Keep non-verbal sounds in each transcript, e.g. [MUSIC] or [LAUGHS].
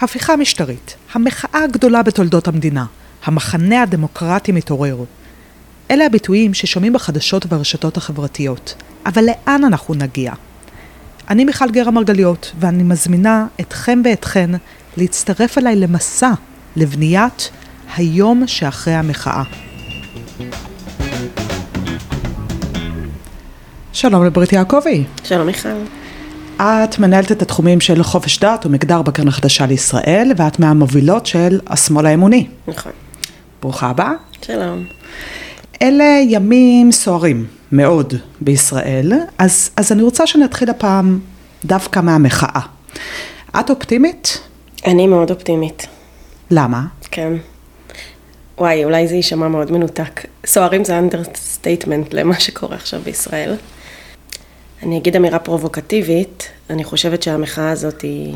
הפיכה משטרית, המחאה הגדולה בתולדות המדינה, המחנה הדמוקרטי מתעורר. אלה הביטויים ששומעים בחדשות וברשתות החברתיות. אבל לאן אנחנו נגיע? אני מיכל גרה מרגליות, ואני מזמינה אתכם ואתכן להצטרף אליי למסע לבניית היום שאחרי המחאה. שלום לברית יעקבי. שלום מיכל. את מנהלת את התחומים של חופש דת ומגדר בקרן החדשה לישראל, ואת מהמובילות של השמאל האמוני. נכון. ברוכה הבאה. שלום. אלה ימים סוערים מאוד בישראל, אז, אז אני רוצה שנתחיל הפעם דווקא מהמחאה. את אופטימית? אני מאוד אופטימית. למה? כן. וואי, אולי זה יישמע מאוד מנותק. סוערים זה understatement למה שקורה עכשיו בישראל. אני אגיד אמירה פרובוקטיבית, אני חושבת שהמחאה הזאת היא...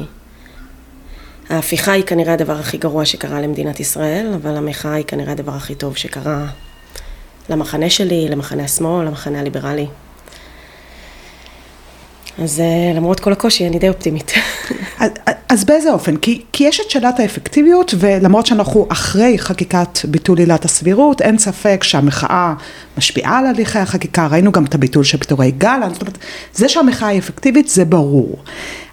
ההפיכה היא כנראה הדבר הכי גרוע שקרה למדינת ישראל, אבל המחאה היא כנראה הדבר הכי טוב שקרה למחנה שלי, למחנה השמאל, למחנה הליברלי. אז אה, למרות כל הקושי, אני די אופטימית. [LAUGHS] אז, באיזה אופן? כי, כי יש את שאלת האפקטיביות, ולמרות שאנחנו אחרי חקיקת ביטול עילת הסבירות, אין ספק שהמחאה משפיעה על הליכי החקיקה, ראינו גם את הביטול של פיטורי גלנט, זאת אומרת, זה שהמחאה היא אפקטיבית זה ברור.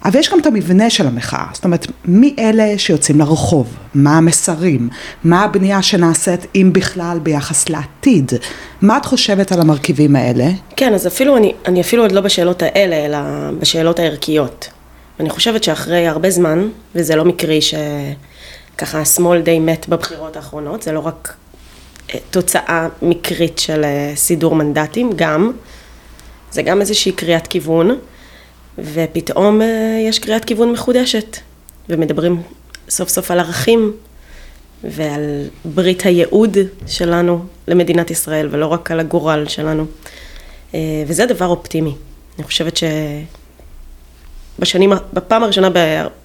אבל יש גם את המבנה של המחאה, זאת אומרת, מי אלה שיוצאים לרחוב? מה המסרים? מה הבנייה שנעשית, אם בכלל, ביחס לעתיד? מה את חושבת על המרכיבים האלה? כן, אז אפילו, אני, אני אפילו עוד לא בשאלות האלה, אלא בשאלות הערכיות. אני חושבת שאחרי הרבה זמן, וזה לא מקרי שככה השמאל די מת בבחירות האחרונות, זה לא רק אה, תוצאה מקרית של אה, סידור מנדטים, גם, זה גם איזושהי קריאת כיוון, ופתאום אה, יש קריאת כיוון מחודשת, ומדברים סוף סוף על ערכים ועל ברית הייעוד שלנו למדינת ישראל, ולא רק על הגורל שלנו. וזה דבר אופטימי. אני חושבת ש... בשנים, בפעם הראשונה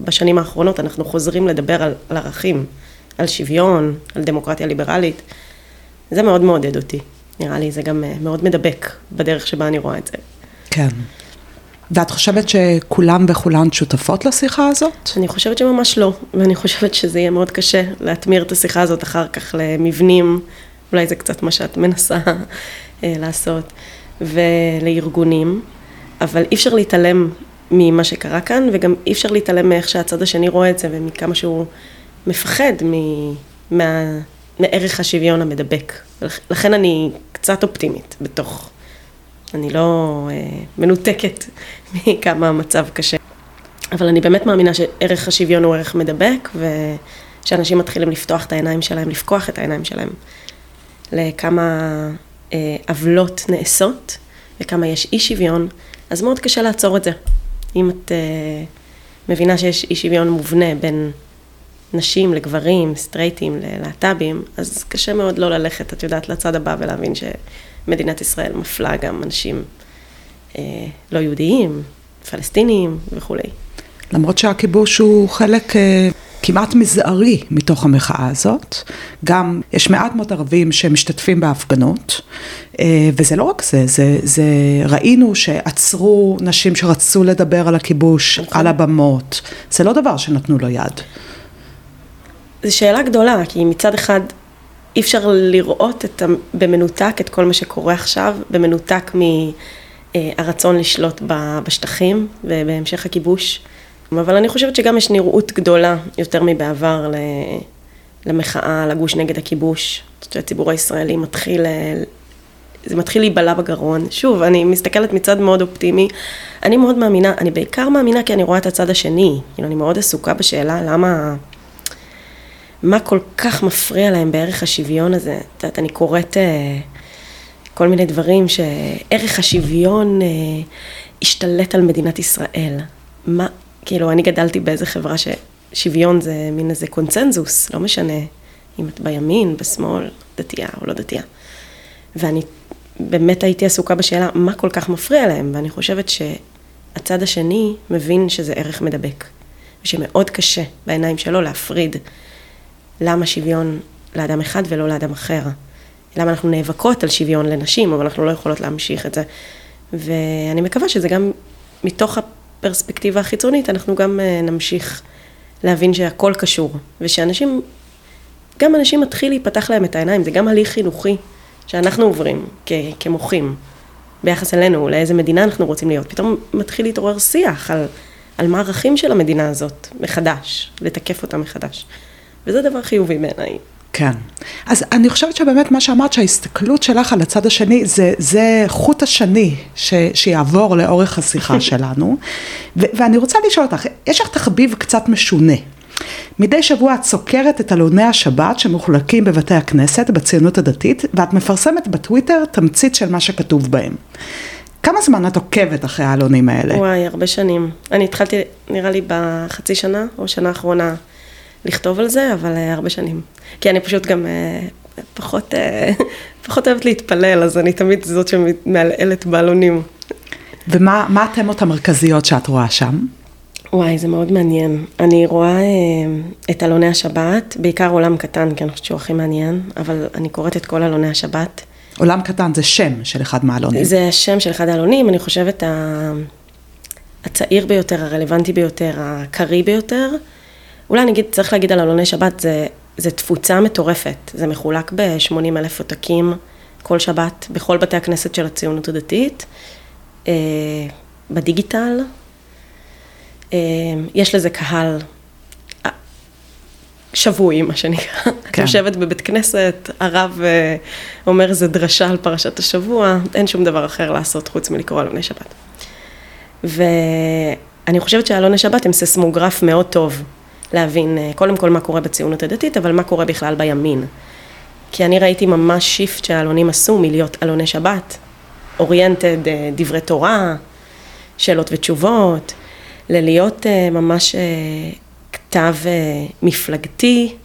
בשנים האחרונות אנחנו חוזרים לדבר על, על ערכים, על שוויון, על דמוקרטיה ליברלית. זה מאוד מעודד אותי. נראה לי זה גם אה, מאוד מדבק בדרך שבה אני רואה את זה. כן. ואת חושבת שכולם וכולן שותפות לשיחה הזאת? אני חושבת שממש לא, ואני חושבת שזה יהיה מאוד קשה להטמיר את השיחה הזאת אחר כך למבנים, אולי זה קצת מה שאת מנסה אה, לעשות, ולארגונים, אבל אי אפשר להתעלם ממה שקרה כאן, וגם אי אפשר להתעלם מאיך שהצד השני רואה את זה, ומכמה שהוא מפחד מ... מה... מערך השוויון המדבק. לכן אני קצת אופטימית בתוך, אני לא אה, מנותקת [LAUGHS] מכמה המצב קשה. אבל אני באמת מאמינה שערך השוויון הוא ערך מדבק, ושאנשים מתחילים לפתוח את העיניים שלהם, לפקוח את העיניים שלהם לכמה אה, עוולות נעשות, וכמה יש אי שוויון, אז מאוד קשה לעצור את זה. אם את uh, מבינה שיש אי שוויון מובנה בין נשים לגברים, סטרייטים ללהט"בים, אז קשה מאוד לא ללכת, את יודעת, לצד הבא ולהבין שמדינת ישראל מפלה גם אנשים uh, לא יהודיים, פלסטינים וכולי. למרות שהכיבוש הוא חלק... Uh... כמעט מזערי מתוך המחאה הזאת. גם יש מעט מאוד ערבים שמשתתפים בהפגנות, אה, וזה לא רק זה, זה, זה ראינו שעצרו נשים שרצו לדבר על הכיבוש, נכון. על הבמות, זה לא דבר שנתנו לו יד. זו שאלה גדולה, כי מצד אחד אי אפשר לראות את, במנותק את כל מה שקורה עכשיו, במנותק מהרצון לשלוט בשטחים ובהמשך הכיבוש. אבל אני חושבת שגם יש נראות גדולה יותר מבעבר למחאה, לגוש נגד הכיבוש. אני חושבת שהציבור הישראלי מתחיל, זה מתחיל להיבלע בגרון. שוב, אני מסתכלת מצד מאוד אופטימי. אני מאוד מאמינה, אני בעיקר מאמינה כי אני רואה את הצד השני. כאילו, אני מאוד עסוקה בשאלה למה... מה כל כך מפריע להם בערך השוויון הזה. את יודעת, אני קוראת אה, כל מיני דברים שערך השוויון אה, השתלט על מדינת ישראל. מה, כאילו, אני גדלתי באיזה חברה ששוויון זה מין איזה קונצנזוס, לא משנה אם את בימין, בשמאל, דתייה או לא דתייה. ואני באמת הייתי עסוקה בשאלה מה כל כך מפריע להם, ואני חושבת שהצד השני מבין שזה ערך מדבק, ושמאוד קשה בעיניים שלו להפריד למה שוויון לאדם אחד ולא לאדם אחר. למה אנחנו נאבקות על שוויון לנשים, אבל אנחנו לא יכולות להמשיך את זה. ואני מקווה שזה גם מתוך הפרספקטיבה החיצונית, אנחנו גם אה, נמשיך להבין שהכל קשור, ושאנשים, גם אנשים מתחיל להיפתח להם את העיניים, זה גם הליך חינוכי שאנחנו עוברים כ- כמוחים ביחס אלינו, לאיזה מדינה אנחנו רוצים להיות. פתאום מתחיל להתעורר שיח על, על מה הערכים של המדינה הזאת מחדש, לתקף אותה מחדש. וזה דבר חיובי בעיניי. כן. אז אני חושבת שבאמת מה שאמרת, שההסתכלות שלך על הצד השני, זה, זה חוט השני ש, שיעבור לאורך השיחה [LAUGHS] שלנו. ו, ואני רוצה לשאול אותך, יש לך תחביב קצת משונה. מדי שבוע את סוקרת את עלוני השבת שמחולקים בבתי הכנסת בציונות הדתית, ואת מפרסמת בטוויטר תמצית של מה שכתוב בהם. כמה זמן את עוקבת אחרי העלונים האלה? וואי, הרבה שנים. אני התחלתי, נראה לי, בחצי שנה או שנה האחרונה לכתוב על זה, אבל uh, הרבה שנים. כי אני פשוט גם uh, פחות, uh, [LAUGHS] פחות אוהבת להתפלל, אז אני תמיד זאת שמעלעלת בעלונים. ומה התמות המרכזיות שאת רואה שם? וואי, זה מאוד מעניין. אני רואה את עלוני השבת, בעיקר עולם קטן, כי אני חושבת שהוא הכי מעניין, אבל אני קוראת את כל עלוני השבת. עולם קטן זה שם של אחד מהעלונים. זה השם של אחד העלונים, אני חושבת הצעיר ביותר, הרלוונטי ביותר, הקריא ביותר. אולי נגיד, צריך להגיד על עלוני שבת, זה, זה תפוצה מטורפת. זה מחולק ב-80 אלף עותקים כל שבת, בכל בתי הכנסת של הציונות הדתית, אה, בדיגיטל. אה, יש לזה קהל אה, שבוי, מה שנקרא. כן. את יושבת בבית כנסת, הרב אה, אומר איזה דרשה על פרשת השבוע, אין שום דבר אחר לעשות חוץ מלקרוא עלוני שבת. ואני חושבת שעלוני שבת הם ססמוגרף מאוד טוב להבין אה, קודם כל מה קורה בציונות הדתית, אבל מה קורה בכלל בימין. כי אני ראיתי ממש shift שהעלונים עשו מלהיות עלוני שבת, oriented אה, דברי תורה, שאלות ותשובות, ללהיות אה, ממש כתב מפלגתי,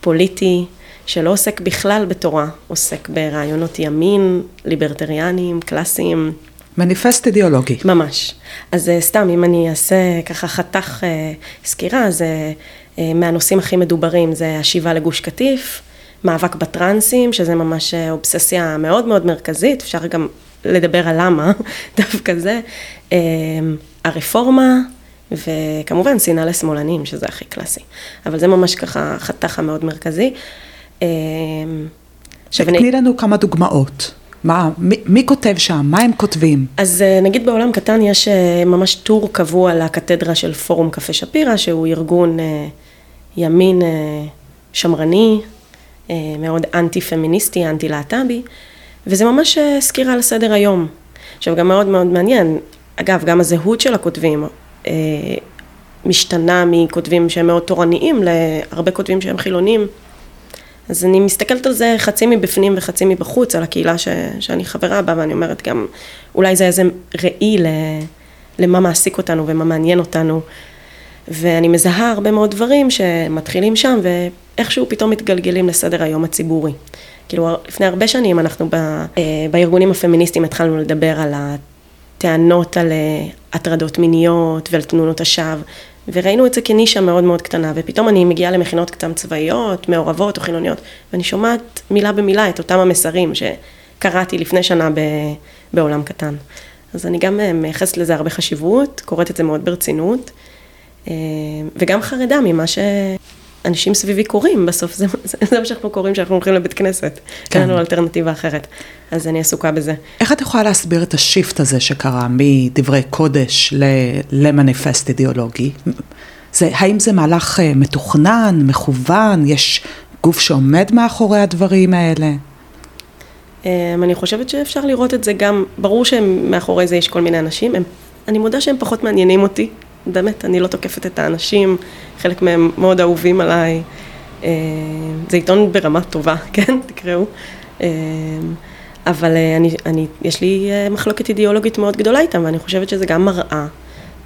פוליטי, שלא עוסק בכלל בתורה, עוסק ברעיונות ימין, ליברטריאנים, קלאסיים. מניפסט אידיאולוגי. ממש. אז אה, סתם, אם אני אעשה ככה חתך אה, סקירה, זה אה, מהנושאים הכי מדוברים, זה השיבה לגוש קטיף, מאבק בטרנסים, שזה ממש אובססיה מאוד מאוד מרכזית, אפשר גם לדבר על למה, [LAUGHS] דווקא זה, הרפורמה, וכמובן שנאה לשמאלנים, שזה הכי קלאסי. אבל זה ממש ככה חתך המאוד מרכזי. תני לנו כמה דוגמאות. מה, מי, מי כותב שם? מה הם כותבים? אז אה, נגיד בעולם קטן יש אה, ממש טור קבוע לקתדרה של פורום קפה שפירא, שהוא ארגון אה, ימין שמרני, מאוד אנטי-פמיניסטי, אנטי-להט"בי, וזה ממש סקירה על סדר היום. עכשיו, גם מאוד מאוד מעניין, אגב, גם הזהות של הכותבים משתנה מכותבים שהם מאוד תורניים להרבה כותבים שהם חילונים. אז אני מסתכלת על זה חצי מבפנים וחצי מבחוץ, על הקהילה ש, שאני חברה בה, ואני אומרת גם, אולי זה איזה ראי ל, למה מעסיק אותנו ומה מעניין אותנו. ואני מזהה הרבה מאוד דברים שמתחילים שם, ואיכשהו פתאום מתגלגלים לסדר היום הציבורי. כאילו, לפני הרבה שנים אנחנו ב, אה, בארגונים הפמיניסטיים התחלנו לדבר על הטענות על אה, הטרדות מיניות ועל תנונות השווא, וראינו את זה כנישה מאוד מאוד קטנה, ופתאום אני מגיעה למכינות קדם צבאיות, מעורבות או חילוניות, ואני שומעת מילה במילה את אותם המסרים שקראתי לפני שנה ב, בעולם קטן. אז אני גם אה, מייחסת לזה הרבה חשיבות, קוראת את זה מאוד ברצינות, אה, וגם חרדה ממה שאנשים סביבי קוראים, בסוף זה, זה, זה מה שאנחנו קוראים כשאנחנו הולכים לבית כנסת, כן. אין לנו אלטרנטיבה אחרת, אז אני עסוקה בזה. איך את יכולה להסביר את השיפט הזה שקרה מדברי קודש למניפסט אידיאולוגי? זה, האם זה מהלך אה, מתוכנן, מכוון, יש גוף שעומד מאחורי הדברים האלה? אמ, אני חושבת שאפשר לראות את זה גם, ברור שמאחורי זה יש כל מיני אנשים, הם, אני מודה שהם פחות מעניינים אותי, באמת, אני לא תוקפת את האנשים, חלק מהם מאוד אהובים עליי. אמ, זה עיתון ברמה טובה, [LAUGHS] כן, תקראו. אמ, אבל אה, אני, אני, יש לי אה, מחלוקת אידיאולוגית מאוד גדולה איתם, ואני חושבת שזה גם מראה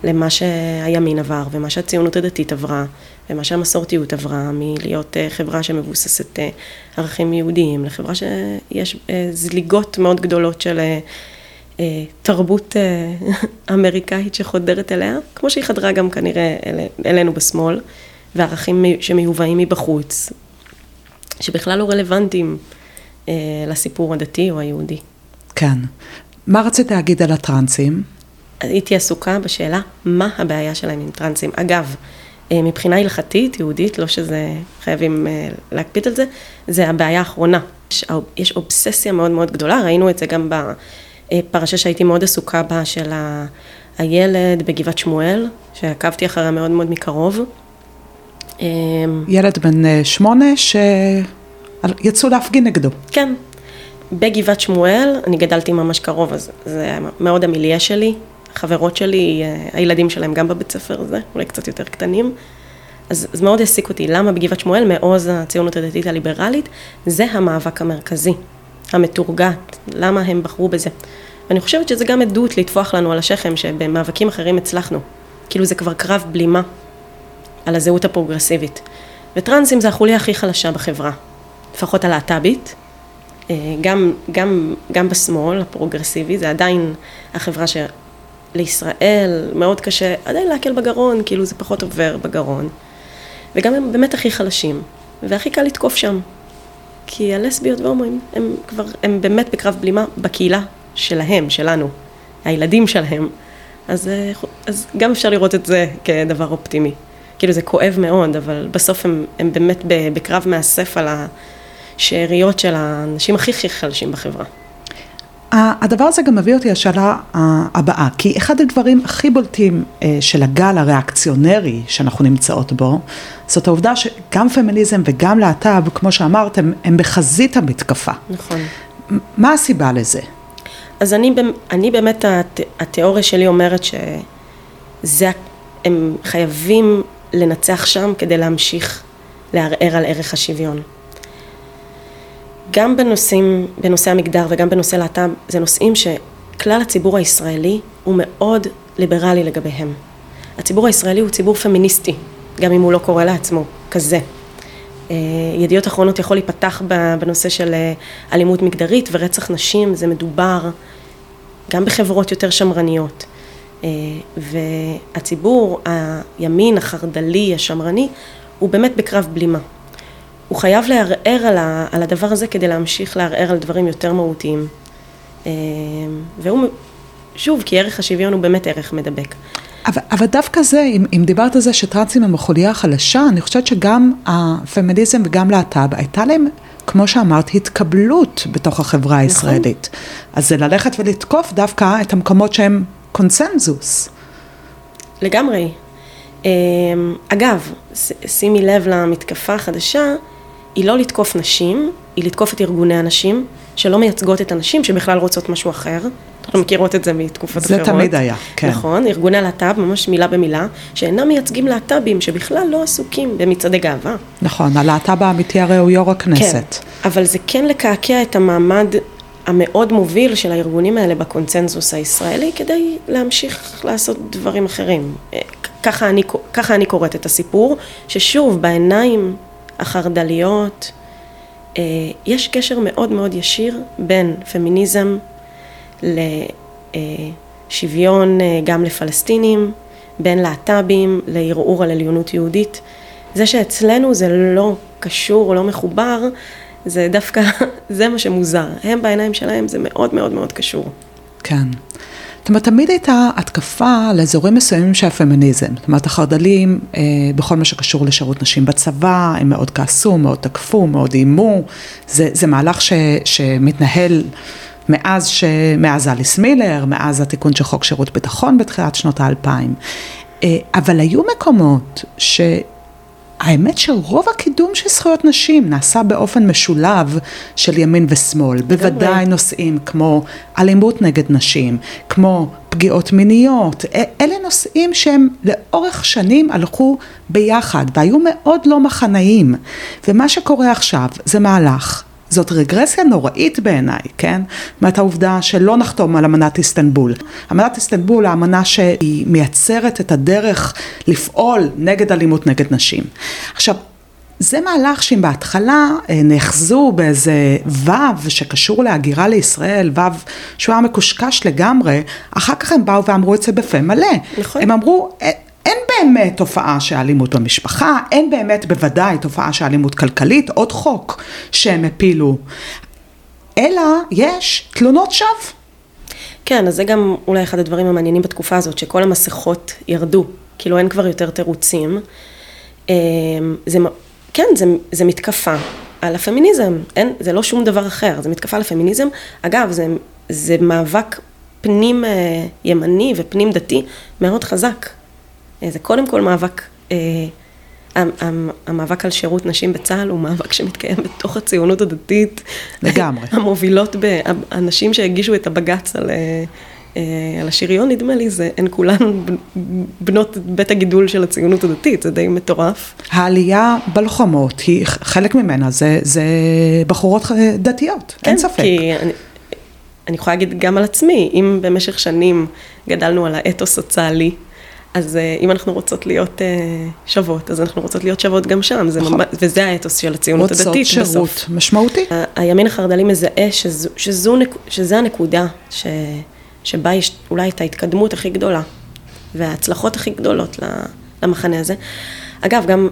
למה שהימין עבר, ומה שהציונות הדתית עברה, ומה שהמסורתיות עברה, מלהיות אה, חברה שמבוססת ערכים יהודיים, לחברה שיש זליגות מאוד גדולות של תרבות [LAUGHS] אמריקאית שחודרת אליה, כמו שהיא חדרה גם כנראה אל, אלינו בשמאל, וערכים שמיובאים מבחוץ, שבכלל לא רלוונטיים. אה, לסיפור הדתי או היהודי. כן. מה רצית להגיד על הטרנסים? הייתי עסוקה בשאלה מה הבעיה שלהם עם טרנסים. אגב, אה, מבחינה הלכתית, יהודית, לא שזה חייבים אה, להקפיד על זה, זה הבעיה האחרונה. יש, יש אובססיה מאוד מאוד גדולה, ראינו את זה גם בפרשה שהייתי מאוד עסוקה בה, של ה... הילד בגבעת שמואל, שעקבתי אחריה מאוד מאוד מקרוב. ילד בן שמונה שיצאו להפגין נגדו. כן, בגבעת שמואל, אני גדלתי ממש קרוב, אז זה מאוד המיליה שלי. חברות שלי, אה, הילדים שלהם גם בבית ספר הזה, אולי קצת יותר קטנים. אז זה מאוד העסיק אותי, למה בגבעת שמואל, מעוז הציונות הדתית הליברלית, זה המאבק המרכזי, המתורגת, למה הם בחרו בזה. ואני חושבת שזה גם עדות לטפוח לנו על השכם, שבמאבקים אחרים הצלחנו. כאילו זה כבר קרב בלימה על הזהות הפרוגרסיבית. וטרנסים זה החוליה הכי חלשה בחברה, לפחות הלהט"בית. אה, גם, גם, גם בשמאל הפרוגרסיבי, זה עדיין החברה לישראל, מאוד קשה עדיין להקל בגרון, כאילו זה פחות עובר בגרון. וגם הם באמת הכי חלשים, והכי קל לתקוף שם. כי הלסביות והומואים הם כבר, הם באמת בקרב בלימה בקהילה שלהם, שלנו, הילדים שלהם. אז, אה, אז גם אפשר לראות את זה כדבר אופטימי. כאילו זה כואב מאוד, אבל בסוף הם, הם באמת בקרב מאסף על השאריות של האנשים הכי הכי חלשים בחברה. הדבר הזה גם מביא אותי לשאלה הבאה, כי אחד הדברים הכי בולטים אה, של הגל הריאקציונרי שאנחנו נמצאות בו, זאת העובדה שגם פמיניזם וגם להט"ב, כמו שאמרת, הם, הם בחזית המתקפה. נכון. מה הסיבה לזה? אז אני, אני באמת, הת, התיאוריה שלי אומרת שזה, הם חייבים לנצח שם כדי להמשיך לערער על ערך השוויון. גם בנושאים, בנושא המגדר וגם בנושא להט"ב, זה נושאים שכלל הציבור הישראלי הוא מאוד ליברלי לגביהם. הציבור הישראלי הוא ציבור פמיניסטי, גם אם הוא לא קורא לעצמו כזה. אה, ידיעות אחרונות יכול להיפתח בנושא של אה, אלימות מגדרית ורצח נשים, זה מדובר גם בחברות יותר שמרניות. אה, והציבור, הימין, החרד"לי, השמרני, הוא באמת בקרב בלימה. הוא חייב לערער על, ה, על הדבר הזה כדי להמשיך לערער על דברים יותר מהותיים. אה, והוא, שוב, כי ערך השוויון הוא באמת ערך מדבק. אבל, אבל דווקא זה, אם, אם דיברת על זה שטרנסים הם החוליה החלשה, אני חושבת שגם הפמיניזם וגם להט"ב, הייתה להם, כמו שאמרת, התקבלות בתוך החברה נכון. הישראלית. נכון. אז זה ללכת ולתקוף דווקא את המקומות שהם קונסנזוס. לגמרי. אה, אגב, שימי לב למתקפה החדשה, היא לא לתקוף נשים, היא לתקוף את ארגוני הנשים, שלא מייצגות את הנשים שבכלל רוצות משהו אחר. אנחנו מכירות את זה מתקופות זה אחרות. זה תמיד היה, כן. נכון, ארגוני להט"ב, ממש מילה במילה, שאינם מייצגים להט"בים, שבכלל לא עסוקים במצעדי גאווה. נכון, הלהט"ב האמיתי הרי הוא יו"ר הכנסת. כן, אבל זה כן לקעקע את המעמד המאוד מוביל של הארגונים האלה בקונצנזוס הישראלי, כדי להמשיך לעשות דברים אחרים. ככה אני, ככה אני קוראת את הסיפור, ששוב, בעיניים החרד"ליות, אה, יש קשר מאוד מאוד ישיר בין פמיניזם לשוויון אה, גם לפלסטינים, בין להט"בים לערעור על עליונות יהודית. זה שאצלנו זה לא קשור לא מחובר, זה דווקא, [LAUGHS] זה מה שמוזר. הם בעיניים שלהם זה מאוד מאוד מאוד קשור. כן. זאת אומרת, תמיד הייתה התקפה לאזורים מסוימים של הפמיניזם. זאת אומרת, החרד"לים, אה, בכל מה שקשור לשירות נשים בצבא, הם מאוד כעסו, מאוד תקפו, מאוד איימו. זה, זה מהלך ש, שמתנהל מאז, ש, מאז אליס מילר, מאז התיקון של חוק שירות ביטחון בתחילת שנות האלפיים. אה, אבל היו מקומות ש... האמת שרוב הקידום של זכויות נשים נעשה באופן משולב של ימין ושמאל. בוודאי נושאים כמו אלימות נגד נשים, כמו פגיעות מיניות. אלה נושאים שהם לאורך שנים הלכו ביחד והיו מאוד לא מחנאיים. ומה שקורה עכשיו זה מהלך זאת רגרסיה נוראית בעיניי, כן? זאת העובדה שלא נחתום על אמנת איסטנבול. אמנת איסטנבול, האמנה שהיא מייצרת את הדרך לפעול נגד אלימות נגד נשים. עכשיו, זה מהלך שאם בהתחלה אה, נאחזו באיזה וו שקשור להגירה לישראל, וו שהוא היה מקושקש לגמרי, אחר כך הם באו ואמרו את זה בפה מלא. נכון. הם אמרו, אה, באמת תופעה של אלימות במשפחה, אין באמת בוודאי תופעה של אלימות כלכלית, עוד חוק שהם הפילו, אלא יש תלונות שווא. כן, אז זה גם אולי אחד הדברים המעניינים בתקופה הזאת, שכל המסכות ירדו, כאילו אין כבר יותר תירוצים. אה, זה, כן, זה, זה מתקפה על הפמיניזם, אין, זה לא שום דבר אחר, זה מתקפה על הפמיניזם. אגב, זה, זה מאבק פנים אה, ימני ופנים דתי מאוד חזק. אה, זה קודם כל מאבק, אה, המאבק על שירות נשים בצה"ל הוא מאבק שמתקיים בתוך הציונות הדתית. לגמרי. [LAUGHS] המובילות, הנשים שהגישו את הבג"ץ על... על השריון, נדמה לי, זה, הן כולן בנות בית הגידול של הציונות הדתית, זה די מטורף. העלייה בלוחמות, היא, חלק ממנה זה, זה בחורות דתיות, כן, אין ספק. כן, כי אני, אני יכולה להגיד גם על עצמי, אם במשך שנים גדלנו על האתוס הצה"לי, אז אה, אם אנחנו רוצות להיות אה, שוות, אז אנחנו רוצות להיות שוות גם שם, זה נכון. ממש, וזה האתוס של הציונות הדתית בסוף. רוצות שירות משמעותי. הימין החרד"לי מזהה שזו, שזו, שזו הנקודה ש, שבה יש אולי את ההתקדמות הכי גדולה, וההצלחות הכי גדולות למחנה הזה. אגב, גם,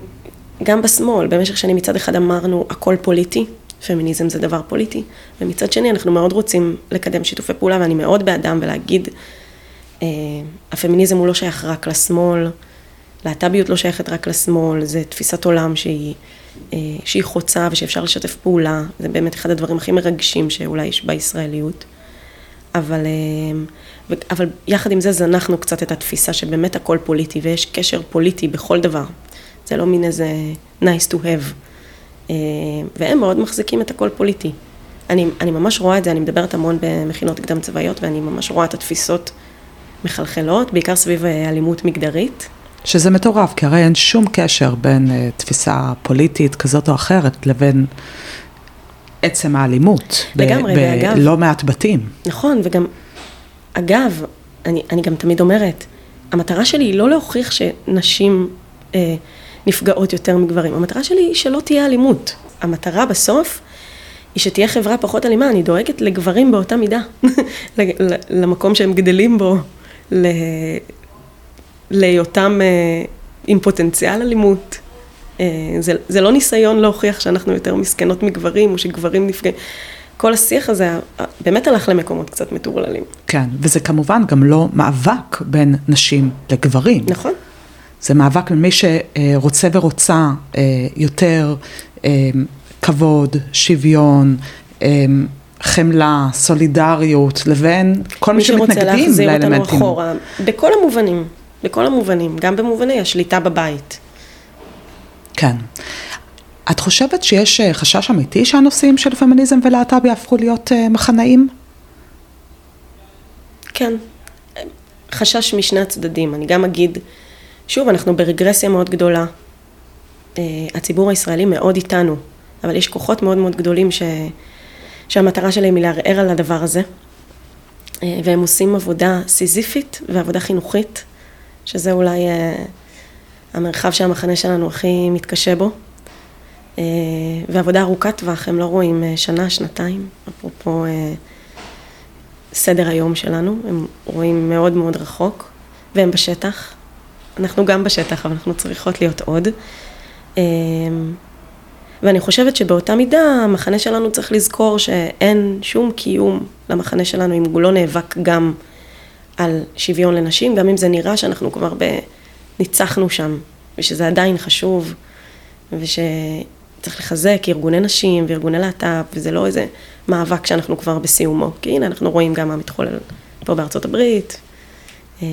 גם בשמאל, במשך שנים מצד אחד אמרנו הכל פוליטי, פמיניזם זה דבר פוליטי, ומצד שני אנחנו מאוד רוצים לקדם שיתופי פעולה ואני מאוד בעדם ולהגיד, הפמיניזם הוא לא שייך רק לשמאל, להט"ביות לא שייכת רק לשמאל, זה תפיסת עולם שהיא, אה, שהיא חוצה ושאפשר לשתף פעולה, זה באמת אחד הדברים הכי מרגשים שאולי יש בישראליות. אבל, אה, אבל יחד עם זה זנחנו קצת את התפיסה שבאמת הכל פוליטי ויש קשר פוליטי בכל דבר. זה לא מין איזה nice to have. אה, והם מאוד מחזיקים את הכל פוליטי. אני, אני ממש רואה את זה, אני מדברת המון במכינות קדם צבאיות, ואני ממש רואה את התפיסות מחלחלות, בעיקר סביב אה, אלימות מגדרית. שזה מטורף, כי הרי אין שום קשר בין uh, תפיסה פוליטית כזאת או אחרת לבין עצם האלימות. לגמרי, ואגב... בלא מעט בתים. נכון, וגם, אגב, אני, אני גם תמיד אומרת, המטרה שלי היא לא להוכיח שנשים... אה, נפגעות יותר מגברים. המטרה שלי היא שלא תהיה אלימות. המטרה בסוף היא שתהיה חברה פחות אלימה, אני דואגת לגברים באותה מידה, [LAUGHS] למקום שהם גדלים בו, להיותם אה, עם פוטנציאל אלימות. אה, זה, זה לא ניסיון להוכיח שאנחנו יותר מסכנות מגברים, או שגברים נפגעים. כל השיח הזה באמת הלך למקומות קצת מטורללים. כן, וזה כמובן גם לא מאבק בין נשים לגברים. נכון. זה מאבק ממי שרוצה ורוצה אה, יותר כבוד, שוויון, חמלה, סולידריות, לבין כל מי שמתנגדים לאלמנטים. מי שרוצה להחזיר אותנו אחורה, בכל המובנים, בכל המובנים, גם במובני השליטה בבית. כן. את חושבת שיש חשש אמיתי שהנושאים של פמיניזם ולהט"ב יהפכו להיות מחנאים? כן. חשש משני הצדדים. אני גם אגיד שוב, אנחנו ברגרסיה מאוד גדולה. אה, הציבור הישראלי מאוד איתנו, אבל יש כוחות מאוד מאוד גדולים ש... שהמטרה שלהם היא לערער על הדבר הזה. אה, והם עושים עבודה סיזיפית ועבודה חינוכית, שזה אולי אה, המרחב שהמחנה שלנו הכי מתקשה בו. ועבודה ארוכת טווח, הם לא רואים שנה, שנתיים, אפרופו סדר היום שלנו, הם רואים מאוד מאוד רחוק, והם בשטח, אנחנו גם בשטח, אבל אנחנו צריכות להיות עוד. ואני חושבת שבאותה מידה המחנה שלנו צריך לזכור שאין שום קיום למחנה שלנו אם הוא לא נאבק גם על שוויון לנשים, גם אם זה נראה שאנחנו כבר ב... ניצחנו שם, ושזה עדיין חשוב, ושצריך לחזק ארגוני נשים וארגוני להט"ב, וזה לא איזה מאבק שאנחנו כבר בסיומו, כי הנה אנחנו רואים גם מה מתחולל פה בארצות הברית, אה,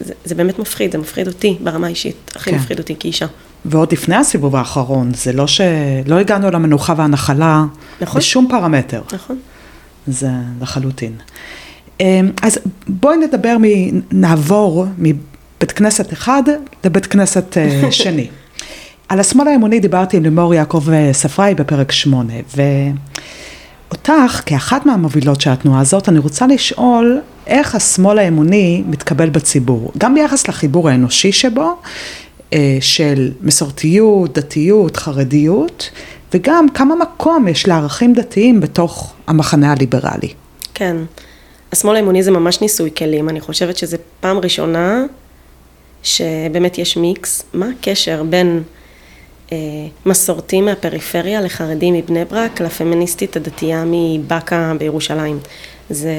זה, זה באמת מפחיד, זה מפחיד אותי ברמה האישית, הכי כן. מפחיד אותי כאישה. ועוד לפני הסיבוב האחרון, זה לא שלא הגענו למנוחה והנחלה נכון. בשום פרמטר. נכון. זה לחלוטין. אה, אז בואי נדבר, מ... נעבור מבית כנסת אחד לבית כנסת אה, [LAUGHS] שני. על השמאל האמוני דיברתי עם לימור יעקב ספראי בפרק שמונה, ואותך, כאחת מהמובילות של התנועה הזאת, אני רוצה לשאול איך השמאל האמוני מתקבל בציבור, גם ביחס לחיבור האנושי שבו, אה, של מסורתיות, דתיות, חרדיות, וגם כמה מקום יש לערכים דתיים בתוך המחנה הליברלי. כן, השמאל האמוני זה ממש ניסוי כלים, אני חושבת שזו פעם ראשונה שבאמת יש מיקס, מה הקשר בין אה, מסורתי מהפריפריה לחרדי מבני ברק לפמיניסטית הדתייה מבאקה בירושלים. זה...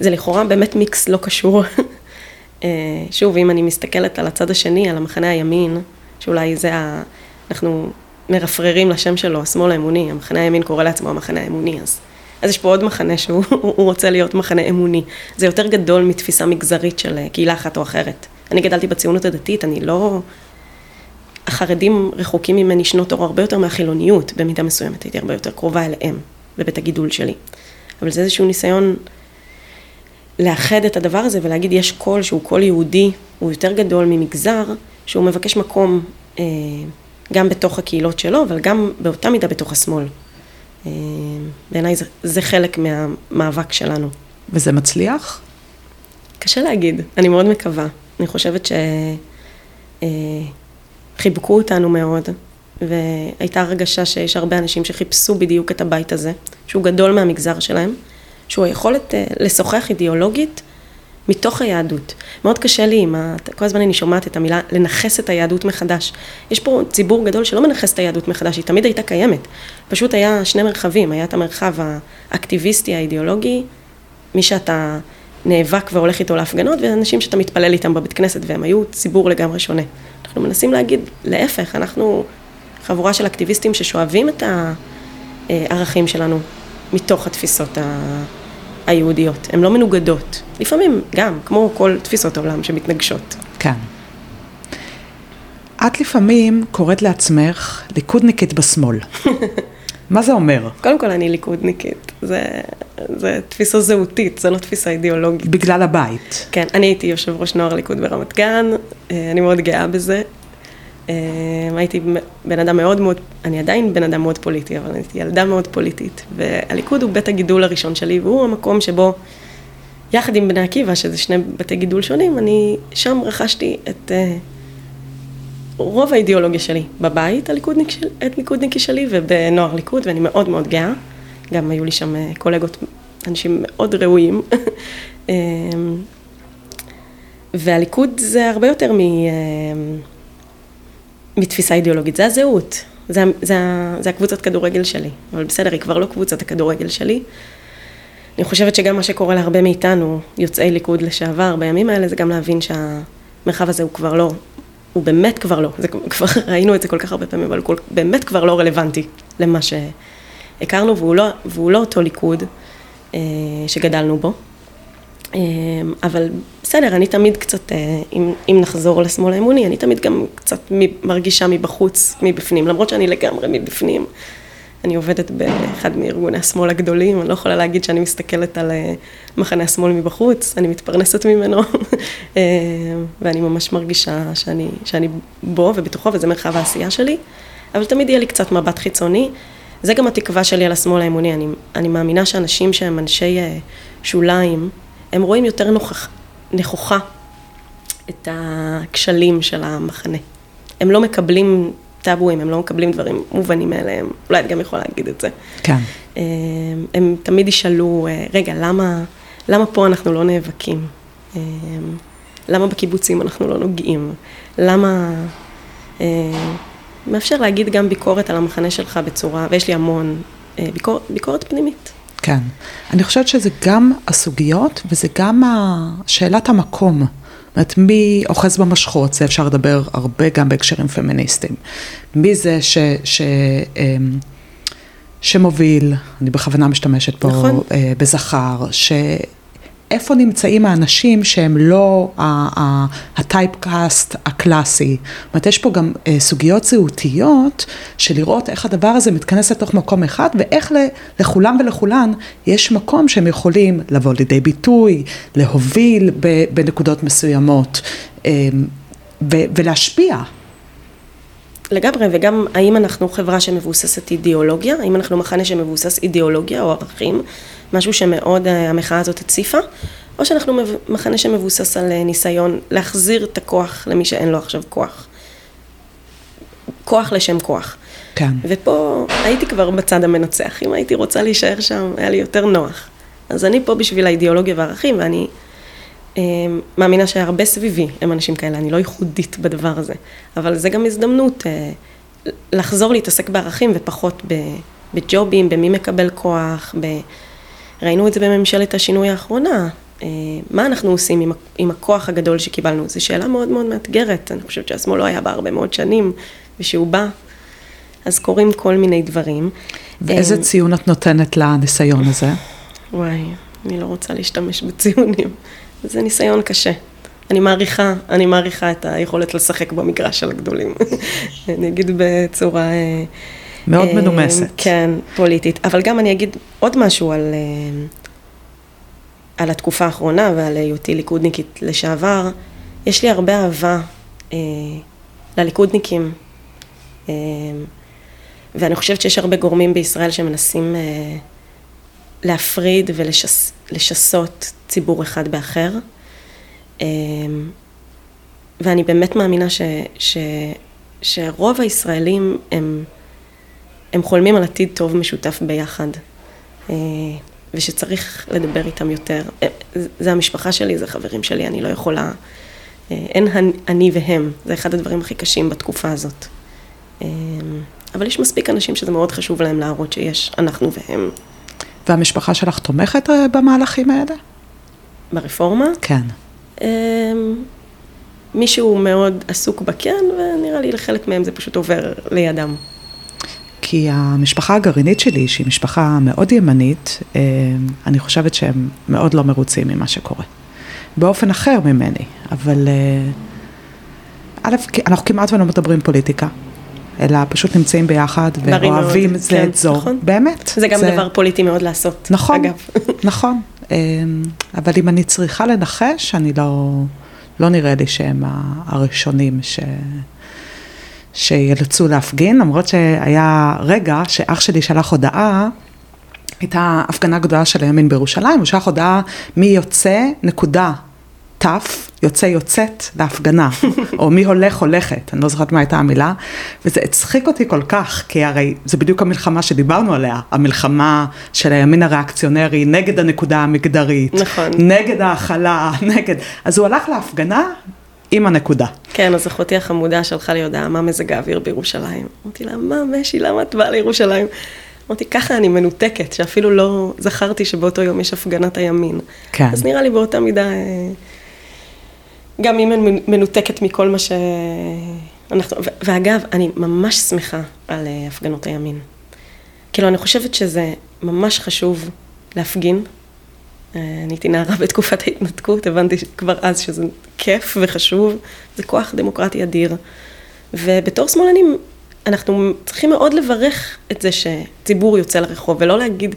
זה לכאורה באמת מיקס לא קשור. [LAUGHS] אה, שוב, אם אני מסתכלת על הצד השני, על המחנה הימין, שאולי זה ה... אנחנו מרפררים לשם שלו, השמאל האמוני, המחנה הימין קורא לעצמו המחנה האמוני, אז, אז יש פה עוד מחנה שהוא [LAUGHS] רוצה להיות מחנה אמוני. זה יותר גדול מתפיסה מגזרית של אה, קהילה אחת או אחרת. אני גדלתי בציונות הדתית, אני לא... החרדים רחוקים ממני שנות אור הרבה יותר מהחילוניות, במידה מסוימת, הייתי הרבה יותר קרובה אליהם, בבית הגידול שלי. אבל זה איזשהו ניסיון לאחד את הדבר הזה ולהגיד, יש קול שהוא קול יהודי, הוא יותר גדול ממגזר, שהוא מבקש מקום אה, גם בתוך הקהילות שלו, אבל גם באותה מידה בתוך השמאל. אה, בעיניי זה, זה חלק מהמאבק שלנו. וזה מצליח? קשה להגיד, אני מאוד מקווה. אני חושבת שחיבקו אה, אותנו מאוד, והייתה הרגשה שיש הרבה אנשים שחיפשו בדיוק את הבית הזה, שהוא גדול מהמגזר שלהם, שהוא היכולת אה, לשוחח אידיאולוגית מתוך היהדות. מאוד קשה לי עם ה... כל הזמן אני שומעת את המילה לנכס את היהדות מחדש. יש פה ציבור גדול שלא מנכס את היהדות מחדש, היא תמיד הייתה קיימת. פשוט היה שני מרחבים, היה את המרחב האקטיביסטי האידיאולוגי, מי שאתה נאבק והולך איתו להפגנות, ואנשים שאתה מתפלל איתם בבית כנסת, והם היו ציבור לגמרי שונה. אנחנו מנסים להגיד, להפך, אנחנו חבורה של אקטיביסטים ששואבים את הערכים שלנו מתוך התפיסות ה... היהודיות, הן לא מנוגדות. לפעמים גם, כמו כל תפיסות העולם שמתנגשות. כן. את לפעמים קוראת לעצמך ליכודניקית בשמאל. [LAUGHS] מה זה אומר? קודם כל אני ליכודניקית, זה, זה תפיסה זהותית, זה לא תפיסה אידיאולוגית. בגלל הבית. כן, אני הייתי יושב ראש נוער ליכוד ברמת גן, אה, אני מאוד גאה בזה. אה, הייתי בן אדם מאוד מאוד, אני עדיין בן אדם מאוד פוליטי, אבל הייתי ילדה מאוד פוליטית. והליכוד הוא בית הגידול הראשון שלי, והוא המקום שבו, יחד עם בני עקיבא, שזה שני בתי גידול שונים, אני שם רכשתי את uh, רוב האידיאולוגיה שלי. בבית, הליכודניק של, את ליכודניקי שלי, ובנוער ליכוד, ואני מאוד מאוד גאה. גם היו לי שם uh, קולגות, אנשים מאוד ראויים. [LAUGHS] והליכוד זה הרבה יותר מ... מתפיסה אידיאולוגית, זה הזהות, זה, זה, זה הקבוצת כדורגל שלי, אבל בסדר, היא כבר לא קבוצת הכדורגל שלי. אני חושבת שגם מה שקורה להרבה מאיתנו, יוצאי ליכוד לשעבר, בימים האלה, זה גם להבין שהמרחב הזה הוא כבר לא, הוא באמת כבר לא, זה כבר [LAUGHS] ראינו את זה כל כך הרבה פעמים, אבל הוא באמת כבר לא רלוונטי למה שהכרנו, והוא לא, והוא לא אותו ליכוד אה, שגדלנו בו. אמ, אבל בסדר, אני תמיד קצת, אה, אם, אם נחזור לשמאל האמוני, אני תמיד גם קצת מרגישה מבחוץ, מבפנים, למרות שאני לגמרי מבפנים. אני עובדת באחד מארגוני השמאל הגדולים, אני לא יכולה להגיד שאני מסתכלת על אה, מחנה השמאל מבחוץ, אני מתפרנסת ממנו, [LAUGHS] אה, ואני ממש מרגישה שאני, שאני בו ובתוכו, וזה מרחב העשייה שלי, אבל תמיד יהיה לי קצת מבט חיצוני. זה גם התקווה שלי על השמאל האמוני, אני, אני מאמינה שאנשים שהם אנשי שוליים, הם רואים יותר נוכח, נכוחה את הכשלים של המחנה. הם לא מקבלים טאבואים, הם לא מקבלים דברים מובנים מאליהם, אולי את גם יכולה להגיד את זה. כן. הם, הם תמיד ישאלו, רגע, למה, למה פה אנחנו לא נאבקים? למה בקיבוצים אנחנו לא נוגעים? למה... מאפשר להגיד גם ביקורת על המחנה שלך בצורה, ויש לי המון, ביקור, ביקורת פנימית. כן. אני חושבת שזה גם הסוגיות וזה גם שאלת המקום. זאת אומרת, מי אוחז במשכות, זה אפשר לדבר הרבה גם בהקשרים פמיניסטיים. מי זה ש, ש, אמ, שמוביל, אני בכוונה משתמשת פה נכון. אה, בזכר, ש... איפה נמצאים האנשים שהם לא הטייפקאסט הקלאסי. זאת אומרת, יש פה גם אה, סוגיות זהותיות של לראות איך הדבר הזה מתכנס לתוך מקום אחד, ואיך לכולם ולכולן יש מקום שהם יכולים לבוא לידי ביטוי, להוביל בנקודות מסוימות אה, ולהשפיע. לגמרי, וגם האם אנחנו חברה שמבוססת אידיאולוגיה, האם אנחנו מחנה שמבוסס אידיאולוגיה או ערכים, משהו שמאוד אה, המחאה הזאת הציפה, או שאנחנו מחנה שמבוסס על אה, ניסיון להחזיר את הכוח למי שאין לו עכשיו כוח. כוח לשם כוח. כן. ופה הייתי כבר בצד המנצח, אם הייתי רוצה להישאר שם, היה לי יותר נוח. אז אני פה בשביל האידיאולוגיה והערכים, ואני מאמינה שהרבה סביבי הם אנשים כאלה, אני לא ייחודית בדבר הזה, אבל זה גם הזדמנות אה, לחזור להתעסק בערכים ופחות בג'ובים, במי מקבל כוח, ב... ראינו את זה בממשלת השינוי האחרונה. מה אנחנו עושים עם, עם הכוח הגדול שקיבלנו? זו שאלה מאוד מאוד מאתגרת, אני חושבת שהשמאל לא היה בה הרבה מאוד שנים, ושהוא בא, אז קורים כל מיני דברים. ואיזה ציון את נותנת לניסיון הזה? וואי, אני לא רוצה להשתמש בציונים. זה ניסיון קשה. אני מעריכה, אני מעריכה את היכולת לשחק במגרש של הגדולים. [LAUGHS] אני אגיד בצורה... אה, מאוד אה, מנומסת. כן, פוליטית. אבל גם אני אגיד עוד משהו על, אה, על התקופה האחרונה ועל היותי ליכודניקית לשעבר. יש לי הרבה אהבה לליכודניקים. ואני חושבת שיש הרבה גורמים בישראל שמנסים להפריד ולשסות ציבור אחד באחר. אמ, ואני באמת מאמינה ש, ש, שרוב הישראלים הם, הם חולמים על עתיד טוב משותף ביחד, אה, ושצריך לדבר איתם יותר. אה, זה המשפחה שלי, זה חברים שלי, אני לא יכולה... אה, אין אני והם, זה אחד הדברים הכי קשים בתקופה הזאת. אבל יש מספיק אנשים שזה מאוד חשוב להם להראות שיש אנחנו והם. והמשפחה שלך תומכת במהלכים האלה? ברפורמה? כן. אמ, מישהו מאוד עסוק בכן, ונראה לי לחלק מהם זה פשוט עובר לידם. כי המשפחה הגרעינית שלי, שהיא משפחה מאוד ימנית, אמ, אני חושבת שהם מאוד לא מרוצים ממה שקורה. באופן אחר ממני, אבל אה, א', אנחנו כמעט ולא מדברים פוליטיקה. אלא פשוט נמצאים ביחד ואוהבים זה כן, את זו. נכון. באמת. זה גם זה... דבר פוליטי מאוד לעשות, נכון, אגב. [LAUGHS] נכון, אבל אם אני צריכה לנחש, אני לא, לא נראה לי שהם הראשונים ש... שילצו להפגין, למרות שהיה רגע שאח שלי שלח הודעה, הייתה הפגנה גדולה של הימין בירושלים, הוא שלח הודעה מי יוצא, נקודה, ת', יוצא יוצאת להפגנה, או מי הולך הולכת, אני לא זוכרת מה הייתה המילה, וזה הצחיק אותי כל כך, כי הרי זה בדיוק המלחמה שדיברנו עליה, המלחמה של הימין הריאקציונרי נגד הנקודה המגדרית, נכון, נגד ההכלה, נגד, אז הוא הלך להפגנה עם הנקודה. כן, אז אחותי החמודה שלחה לי הודעה, מה מזג האוויר בירושלים? אמרתי לה, מה משי, למה את באה לירושלים? אמרתי, ככה אני מנותקת, שאפילו לא זכרתי שבאותו יום יש הפגנת הימין. כן. אז נראה לי באותה מידה... גם אם אני מנותקת מכל מה ש... אנחנו... ואגב, אני ממש שמחה על אה, הפגנות הימין. כאילו, אני חושבת שזה ממש חשוב להפגין. אה, אני הייתי נערה בתקופת ההתנתקות, הבנתי כבר אז שזה כיף וחשוב, זה כוח דמוקרטי אדיר. ובתור שמאלנים, אנחנו צריכים מאוד לברך את זה שציבור יוצא לרחוב, ולא להגיד,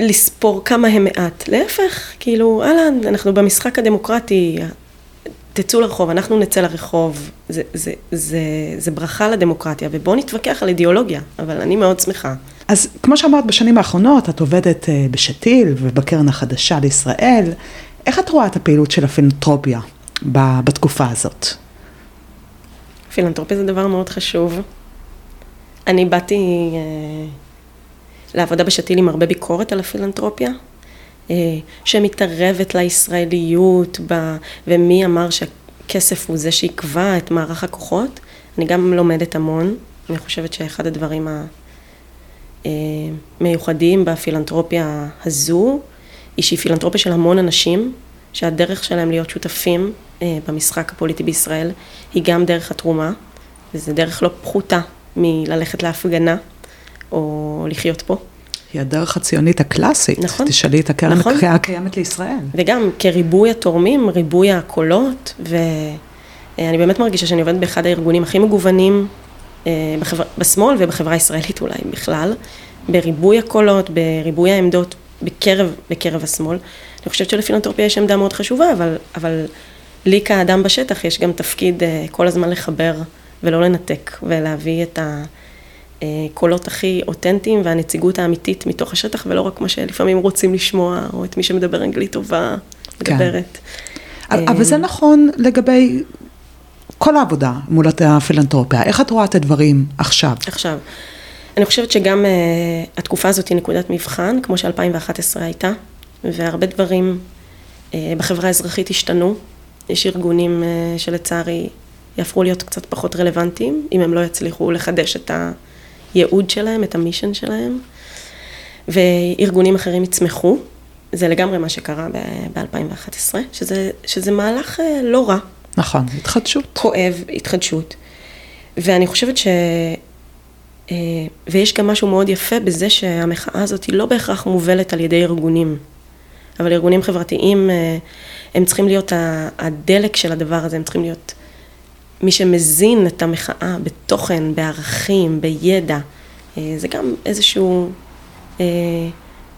לספור כמה הם מעט. להפך, כאילו, אהלן, אנחנו במשחק הדמוקרטי, תצאו לרחוב, אנחנו נצא לרחוב, זה, זה, זה, זה ברכה לדמוקרטיה, ובואו נתווכח על אידיאולוגיה, אבל אני מאוד שמחה. אז כמו שאמרת, בשנים האחרונות את עובדת אה, בשתיל ובקרן החדשה לישראל, איך את רואה את הפעילות של הפילנטרופיה בתקופה הזאת? פילנטרופיה זה דבר מאוד חשוב. אני באתי אה, לעבודה בשתיל עם הרבה ביקורת על הפילנטרופיה. אה, שמתערבת לישראליות, ב, ומי אמר שהכסף הוא זה שיקבע את מערך הכוחות. אני גם לומדת המון, אני חושבת שאחד הדברים המיוחדים אה, בפילנטרופיה הזו, היא שהיא פילנטרופיה של המון אנשים, שהדרך שלהם להיות שותפים אה, במשחק הפוליטי בישראל היא גם דרך התרומה, וזו דרך לא פחותה מללכת להפגנה או לחיות פה. היא הדרך הציונית הקלאסית. נכון. תשאלי את הקרן נכון. הקיימת לישראל. וגם כריבוי התורמים, ריבוי הקולות, ואני באמת מרגישה שאני עובדת באחד הארגונים הכי מגוונים אה, בחבר... בשמאל ובחברה הישראלית אולי בכלל, בריבוי הקולות, בריבוי העמדות בקרב, בקרב השמאל. אני חושבת שלפילנטרופיה יש עמדה מאוד חשובה, אבל, אבל לי כאדם בשטח יש גם תפקיד אה, כל הזמן לחבר ולא לנתק, ולהביא את ה... הקולות הכי אותנטיים והנציגות האמיתית מתוך השטח, ולא רק מה שלפעמים רוצים לשמוע, או את מי שמדבר אנגלית טובה, כן. מדברת. כן. אבל זה נכון לגבי כל העבודה מול הפילנטרופיה. איך את רואה את הדברים עכשיו? עכשיו. אני חושבת שגם uh, התקופה הזאת היא נקודת מבחן, כמו ש-2011 הייתה, והרבה דברים uh, בחברה האזרחית השתנו. יש ארגונים uh, שלצערי יהפכו להיות קצת פחות רלוונטיים, אם הם לא יצליחו לחדש את ה... הייעוד שלהם, את המישן שלהם, וארגונים אחרים יצמחו. זה לגמרי מה שקרה ב-2011, שזה, שזה מהלך אה, לא רע. נכון, התחדשות. כואב, התחדשות. ואני חושבת ש... אה, ויש גם משהו מאוד יפה בזה שהמחאה הזאת היא לא בהכרח מובלת על ידי ארגונים. אבל ארגונים חברתיים, אה, הם צריכים להיות הדלק של הדבר הזה, הם צריכים להיות מי שמזין את המחאה בתוכן, בערכים, בידע. אה, זה גם איזושהי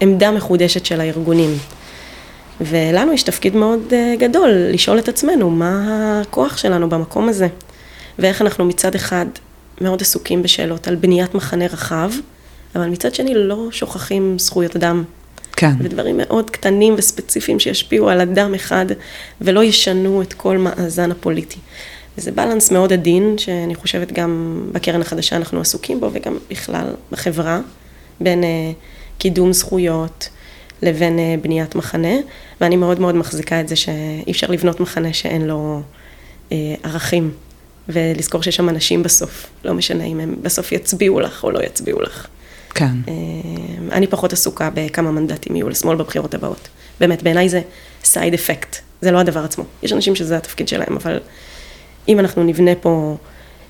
עמדה מחודשת של הארגונים. ולנו יש תפקיד מאוד גדול לשאול את עצמנו מה הכוח שלנו במקום הזה, ואיך אנחנו מצד אחד מאוד עסוקים בשאלות על בניית מחנה רחב, אבל מצד שני לא שוכחים זכויות אדם. כן. ודברים מאוד קטנים וספציפיים שישפיעו על אדם אחד ולא ישנו את כל מאזן הפוליטי. וזה בלנס מאוד עדין, שאני חושבת גם בקרן החדשה אנחנו עסוקים בו, וגם בכלל בחברה, בין uh, קידום זכויות לבין uh, בניית מחנה, ואני מאוד מאוד מחזיקה את זה שאי אפשר לבנות מחנה שאין לו uh, ערכים ולזכור שיש שם אנשים בסוף, לא משנה אם הם בסוף יצביעו לך או לא יצביעו לך. כן. אה, אני פחות עסוקה בכמה מנדטים יהיו לשמאל בבחירות הבאות. באמת, בעיניי זה סייד אפקט, זה לא הדבר עצמו. יש אנשים שזה התפקיד שלהם, אבל אם אנחנו נבנה פה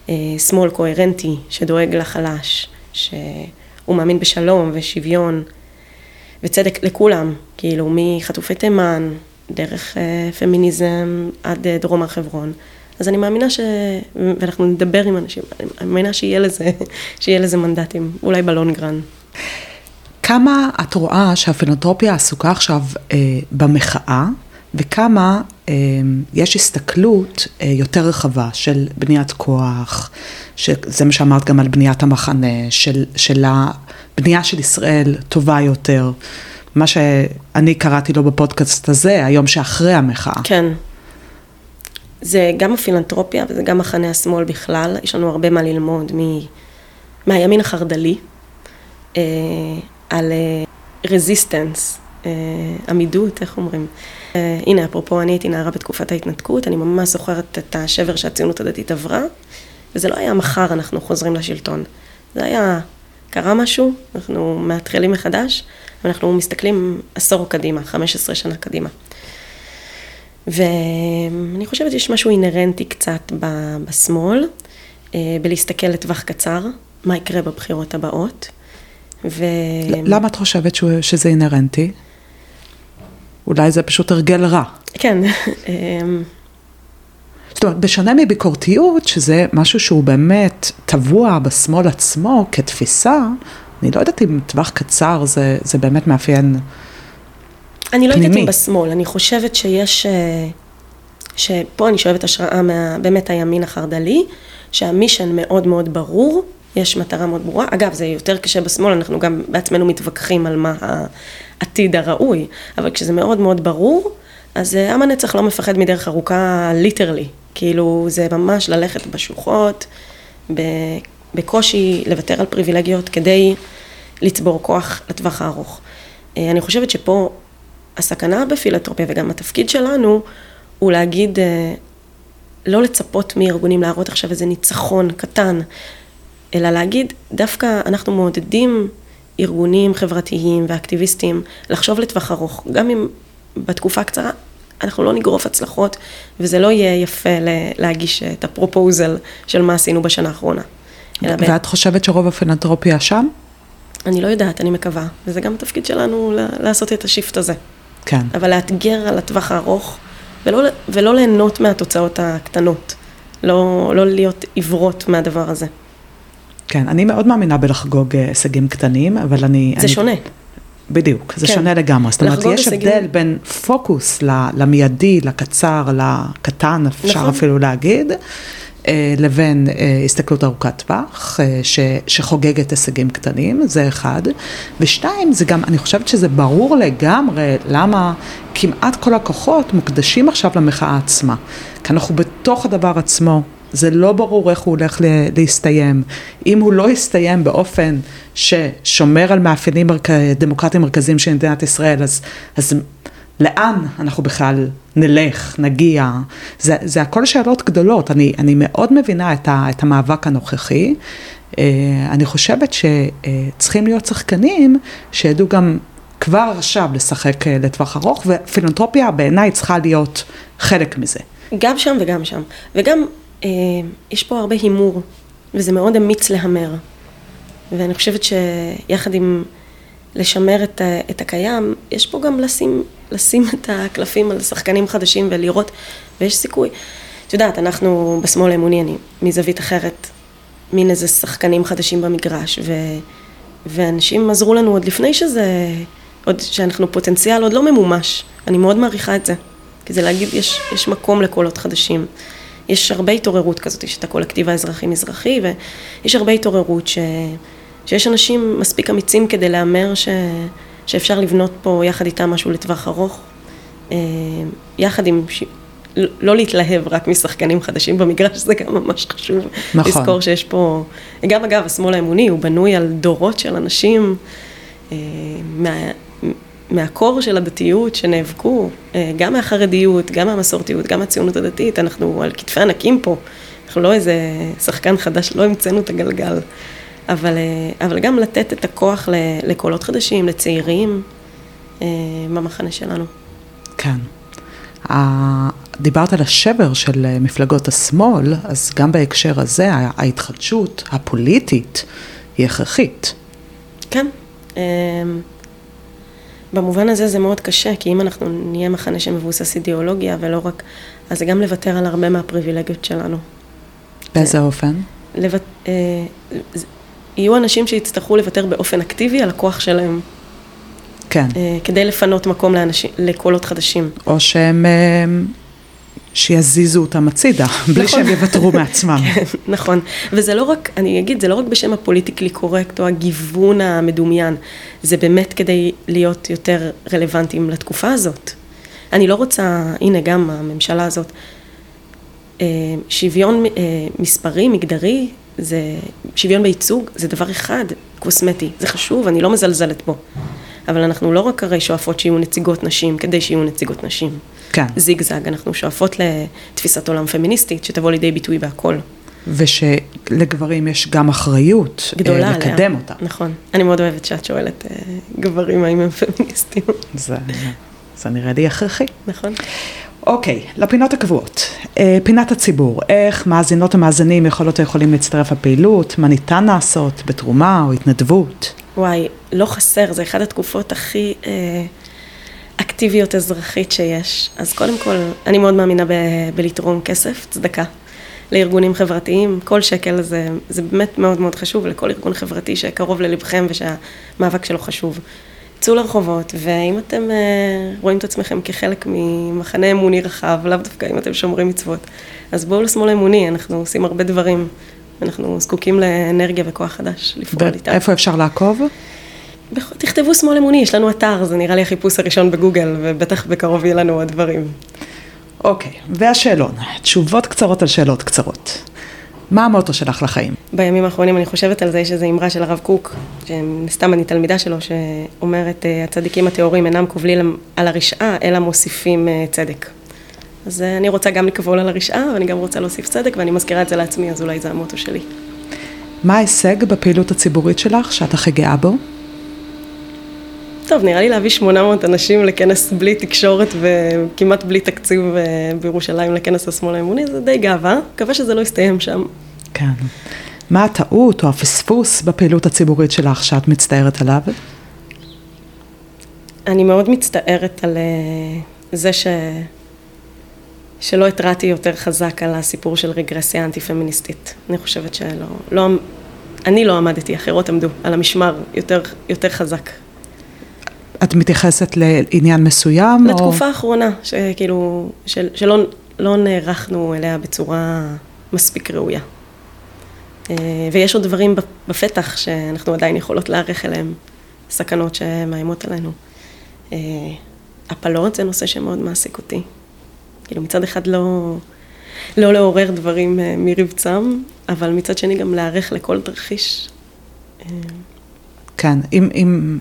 אה, שמאל קוהרנטי, שדואג לחלש, שהוא מאמין בשלום ושוויון וצדק לכולם, כאילו מחטופי תימן, דרך אה, פמיניזם עד אה, דרום הר חברון, אז אני מאמינה ש... ואנחנו נדבר עם אנשים, אני מאמינה שיהיה לזה, [LAUGHS] שיהיה לזה מנדטים, אולי בלונגרן. כמה את רואה שהפילנטרופיה עסוקה עכשיו אה, במחאה, וכמה יש הסתכלות אה, יותר רחבה של בניית כוח, שזה מה שאמרת גם על בניית המחנה, של, של הבנייה של ישראל טובה יותר, מה שאני קראתי לו בפודקאסט הזה, היום שאחרי המחאה. כן. זה גם הפילנטרופיה וזה גם מחנה השמאל בכלל, יש לנו הרבה מה ללמוד מ... מהימין החרד"לי, אה, על רזיסטנס, אה, עמידות, איך אומרים? אה, הנה, אפרופו, אני הייתי נערה בתקופת ההתנתקות, אני ממש זוכרת את השבר שהציונות הדתית עברה, וזה לא היה מחר אנחנו חוזרים לשלטון, זה היה, קרה משהו, אנחנו מתחילים מחדש, ואנחנו מסתכלים עשור קדימה, 15 שנה קדימה. ואני חושבת שיש משהו אינהרנטי קצת בשמאל, אה, בלהסתכל לטווח קצר, מה יקרה בבחירות הבאות. ו... למה את חושבת שזה אינהרנטי? אולי זה פשוט הרגל רע. כן. [LAUGHS] אמ, זאת אומרת, בשונה מביקורתיות, שזה משהו שהוא באמת טבוע בשמאל עצמו כתפיסה, אני לא יודעת אם טווח קצר זה, זה באמת מאפיין אני לא יודעת אם בשמאל, אני חושבת שיש, אה, שפה אני שואבת השראה מה, באמת הימין החרד"לי, שהמישן מאוד מאוד ברור, יש מטרה מאוד ברורה. אגב, זה יותר קשה בשמאל, אנחנו גם בעצמנו מתווכחים על מה העתיד הראוי, אבל כשזה מאוד מאוד ברור, אז אה, עם הנצח לא מפחד מדרך ארוכה ליטרלי, כאילו זה ממש ללכת בשוחות, בקושי לוותר על פריבילגיות כדי לצבור כוח לטווח הארוך. אה, אני חושבת שפה הסכנה בפילנטרופיה וגם התפקיד שלנו הוא להגיד, אה, לא לצפות מארגונים להראות עכשיו איזה ניצחון קטן, אלא להגיד, דווקא אנחנו מעודדים ארגונים חברתיים ואקטיביסטים לחשוב לטווח ארוך, גם אם בתקופה הקצרה אנחנו לא נגרוף הצלחות, וזה לא יהיה יפה להגיש את הפרופוזל של מה עשינו בשנה האחרונה. ואת חושבת שרוב הפילנטרופיה שם? אני לא יודעת, אני מקווה, וזה גם התפקיד שלנו לעשות את השיפט הזה. כן. אבל לאתגר על הטווח הארוך, ולא, ולא ליהנות מהתוצאות הקטנות. לא, לא להיות עיוורות מהדבר הזה. כן, אני מאוד מאמינה בלחגוג אה, הישגים קטנים, אבל אני... זה אני... שונה. בדיוק, זה כן. שונה לגמרי. זאת אומרת, יש הישגים... הבדל בין פוקוס למיידי, לקצר, לקטן, אפשר נכון. אפילו להגיד, אה, לבין אה, הסתכלות ארוכת טווח, אה, שחוגגת הישגים קטנים, זה אחד. ושתיים, זה גם, אני חושבת שזה ברור לגמרי למה כמעט כל הכוחות מוקדשים עכשיו למחאה עצמה. כי אנחנו בתוך הדבר עצמו. זה לא ברור איך הוא הולך להסתיים. אם הוא לא יסתיים באופן ששומר על מאפיינים דמוקרטיים מרכזיים של מדינת ישראל, אז, אז לאן אנחנו בכלל נלך, נגיע, זה, זה הכל שאלות גדולות, אני, אני מאוד מבינה את, ה, את המאבק הנוכחי, אה, אני חושבת שצריכים להיות שחקנים שידעו גם כבר עכשיו לשחק אה, לטווח ארוך, ופילנטרופיה בעיניי צריכה להיות חלק מזה. גם שם וגם שם. וגם, יש פה הרבה הימור, וזה מאוד אמיץ להמר. ואני חושבת שיחד עם לשמר את, את הקיים, יש פה גם לשים, לשים [LAUGHS] את הקלפים על שחקנים חדשים ולראות, ויש סיכוי. את יודעת, אנחנו בשמאל האמוני, אני מזווית אחרת, מין איזה שחקנים חדשים במגרש, ו, ואנשים עזרו לנו עוד לפני שזה, עוד שאנחנו פוטנציאל עוד לא ממומש. אני מאוד מעריכה את זה. כי זה להגיד, יש, יש מקום לקולות חדשים. יש הרבה התעוררות כזאת, יש את הקולקטיב האזרחי-מזרחי, ויש הרבה התעוררות ש, שיש אנשים מספיק אמיצים כדי להמר ש, שאפשר לבנות פה יחד איתם משהו לטווח ארוך. אה, יחד עם, ש... לא להתלהב רק משחקנים חדשים במגרש, זה גם ממש חשוב. נכון. לזכור שיש פה, גם אגב, השמאל האמוני הוא בנוי על דורות של אנשים אה, מה, מהקור של הדתיות שנאבקו, אה, גם מהחרדיות, גם מהמסורתיות, גם מהציונות הדתית, אנחנו על כתפי ענקים פה, אנחנו לא איזה שחקן חדש, לא המצאנו את הגלגל, אבל, אה, אבל גם לתת את הכוח לקולות חדשים, לצעירים, אה, במחנה שלנו. כן. דיברת על השבר של מפלגות השמאל, אז גם בהקשר הזה ההתחדשות הפוליטית היא הכרחית. כן. במובן הזה זה מאוד קשה, כי אם אנחנו נהיה מחנה שמבוסס אידיאולוגיה ולא רק, אז זה גם לוותר על הרבה מהפריבילגיות שלנו. באיזה אופן? לבט... אה, יהיו אנשים שיצטרכו לוותר באופן אקטיבי על הכוח שלהם. כן. אה, כדי לפנות מקום לאנשים, לקולות חדשים. או שהם... אה, שיזיזו אותם הצידה, בלי נכון. שהם יוותרו מעצמם. [LAUGHS] כן, נכון. וזה לא רק, אני אגיד, זה לא רק בשם הפוליטיקלי קורקט או הגיוון המדומיין, זה באמת כדי להיות יותר רלוונטיים לתקופה הזאת. אני לא רוצה, הנה גם הממשלה הזאת, אה, שוויון אה, מספרי, מגדרי, זה, שוויון בייצוג, זה דבר אחד, קוסמטי, זה חשוב, אני לא מזלזלת בו. אבל אנחנו לא רק הרי שואפות שיהיו נציגות נשים כדי שיהיו נציגות נשים. כן. זיגזג, אנחנו שואפות לתפיסת עולם פמיניסטית שתבוא לידי ביטוי בהכל. ושלגברים יש גם אחריות אה, גדולה לקדם עליה. אותה. נכון. אני מאוד אוהבת שאת שואלת אה, גברים האם הם פמיניסטים. זה, זה נראה לי הכרחי. נכון. אוקיי, לפינות הקבועות. אה, פינת הציבור, איך מאזינות ומאזינים יכולות או יכולים להצטרף לפעילות, מה ניתן לעשות בתרומה או התנדבות? וואי, לא חסר, זה אחת התקופות הכי אה, אקטיביות אזרחית שיש. אז קודם כל, אני מאוד מאמינה ב, בלתרום כסף, צדקה, לארגונים חברתיים. כל שקל זה, זה באמת מאוד מאוד חשוב לכל ארגון חברתי שקרוב ללבכם ושהמאבק שלו חשוב. צאו לרחובות, ואם אתם אה, רואים את עצמכם כחלק ממחנה אמוני רחב, לאו דווקא אם אתם שומרים מצוות, אז בואו לשמאל אמוני, אנחנו עושים הרבה דברים. אנחנו זקוקים לאנרגיה וכוח חדש לפעול איתה. ואיפה אפשר לעקוב? תכתבו שמאל אמוני, יש לנו אתר, זה נראה לי החיפוש הראשון בגוגל, ובטח בקרוב יהיה לנו עוד דברים. אוקיי, והשאלון, תשובות קצרות על שאלות קצרות. מה המוטו שלך לחיים? בימים האחרונים אני חושבת על זה, יש איזו אמרה של הרב קוק, שסתם אני תלמידה שלו, שאומרת, אה, הצדיקים הטהורים אינם קובלים על הרשעה, אלא מוסיפים אה, צדק. אז אה, אני רוצה גם לקבול על הרשעה, ואני גם רוצה להוסיף צדק, ואני מזכירה את זה לעצמי, אז אולי זה המוטו שלי. מה ההישג בפעילות הציבורית שלך, שאת הכי גאה בו? טוב, נראה לי להביא 800 אנשים לכנס בלי תקשורת וכמעט בלי תקציב אה, בירושלים לכנס השמאל האמוני, זה די גאווה, מקווה שזה לא יסתיים שם. כן. מה הטעות או הפספוס בפעילות הציבורית שלך שאת מצטערת עליו? אני מאוד מצטערת על אה, זה ש... שלא התרעתי יותר חזק על הסיפור של רגרסיה אנטי-פמיניסטית. אני חושבת שלא, לא, אני לא עמדתי, אחרות עמדו על המשמר יותר, יותר חזק. את מתייחסת לעניין מסוים? לתקופה או... האחרונה, שכאילו, של, שלא לא נערכנו אליה בצורה מספיק ראויה. אה, ויש עוד דברים בפתח שאנחנו עדיין יכולות להיערך אליהם, סכנות שמאיימות עלינו. אה, הפלות זה נושא שמאוד מעסיק אותי. כאילו מצד אחד לא, לא לעורר דברים אה, מרבצם, אבל מצד שני גם להיערך לכל תרחיש. כן, אם, אם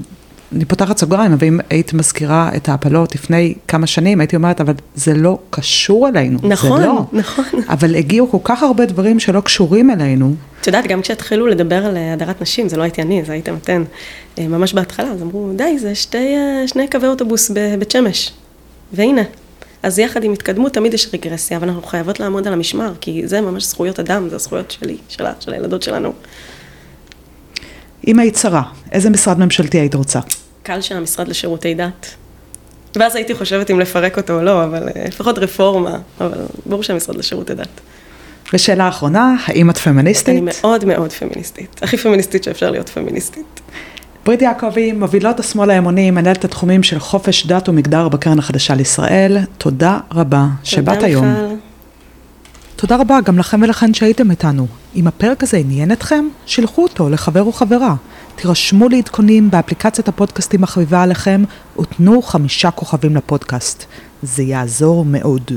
אני פותחת סוגריים, אבל אם היית מזכירה את ההפלות לפני כמה שנים, הייתי אומרת, אבל זה לא קשור אלינו. נכון, זה לא. נכון. אבל הגיעו כל כך הרבה דברים שלא קשורים אלינו. את יודעת, גם כשהתחילו לדבר על הדרת נשים, זה לא הייתי אני, זה היית נותן אה, ממש בהתחלה, אז אמרו, די, זה שתי, אה, שני קווי אוטובוס בבית שמש. והנה. אז יחד עם התקדמות תמיד יש רגרסיה, אבל אנחנו חייבות לעמוד על המשמר, כי זה ממש זכויות אדם, זה הזכויות שלי, שלה, של הילדות שלנו. אם היית שרה, איזה משרד ממשלתי היית רוצה? קל של המשרד לשירותי דת. ואז הייתי חושבת אם לפרק אותו או לא, אבל אה, לפחות רפורמה, אבל ברור שהמשרד לשירותי דת. ושאלה אחרונה, האם את פמיניסטית? אני מאוד מאוד פמיניסטית. הכי פמיניסטית שאפשר להיות פמיניסטית. ברית יעקבי, מובילות השמאל האמוני, מנהלת התחומים של חופש דת ומגדר בקרן החדשה לישראל. תודה רבה שבאת היום. תודה מיכל. תודה רבה גם לכם ולכן שהייתם איתנו. אם הפרק הזה עניין אתכם, שילחו אותו לחבר או חברה. תירשמו לעדכונים באפליקציית הפודקאסטים החביבה עליכם, ותנו חמישה כוכבים לפודקאסט. זה יעזור מאוד.